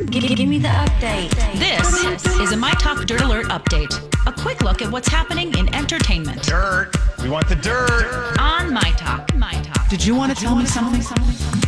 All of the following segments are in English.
Give, give me the update. This is a My Talk Dirt Alert update. A quick look at what's happening in entertainment Dirt. We want the dirt. on My Talk. My Talk. Did you want to tell me something?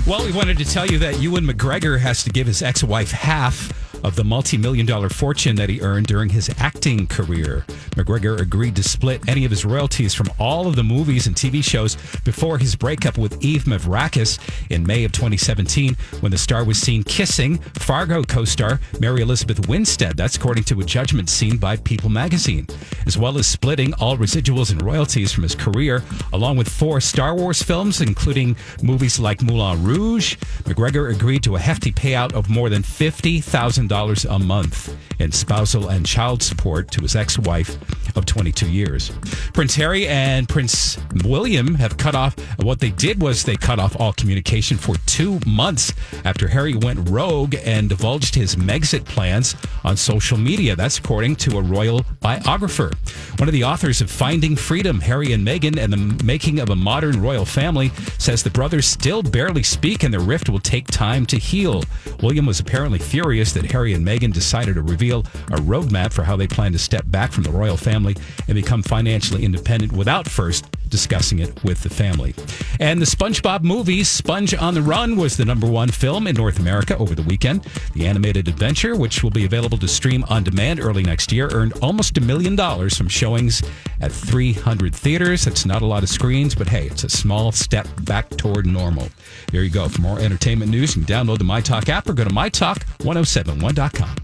Well, we wanted to tell you that Ewan McGregor has to give his ex wife half of the multi million dollar fortune that he earned during his acting career. McGregor agreed to split any of his royalties from all of the movies and TV shows before his breakup with Eve Mavrakis in May of 2017 when the star was seen kissing Fargo co star Mary Elizabeth Winstead. That's according to a judgment seen by People magazine, as well as splitting all residuals and royalties from his career, along with four Star Wars films, including movies like Moulin Rouge. McGregor agreed to a hefty payout of more than $50,000 a month in spousal and child support to his ex wife of 22 years. Prince Harry and Prince William have cut off, what they did was they cut off all communication for two months after Harry went rogue and divulged his Megxit plans on social media. That's according to a royal biographer. One of the authors of Finding Freedom, Harry and Meghan and the Making of a Modern Royal Family, says the brothers still barely speak and the rift will take time to heal. William was apparently furious that Harry and Meghan decided to reveal a roadmap for how they plan to step back from the royal family and become financially independent without first discussing it with the family. And the SpongeBob movie, Sponge on the Run, was the number one film in North America over the weekend. The animated adventure, which will be available to stream on demand early next year, earned almost a million dollars from showings at 300 theaters. That's not a lot of screens, but hey, it's a small step back toward normal. There you go. For more entertainment news, you can download the MyTalk app or go to mytalk1071.com.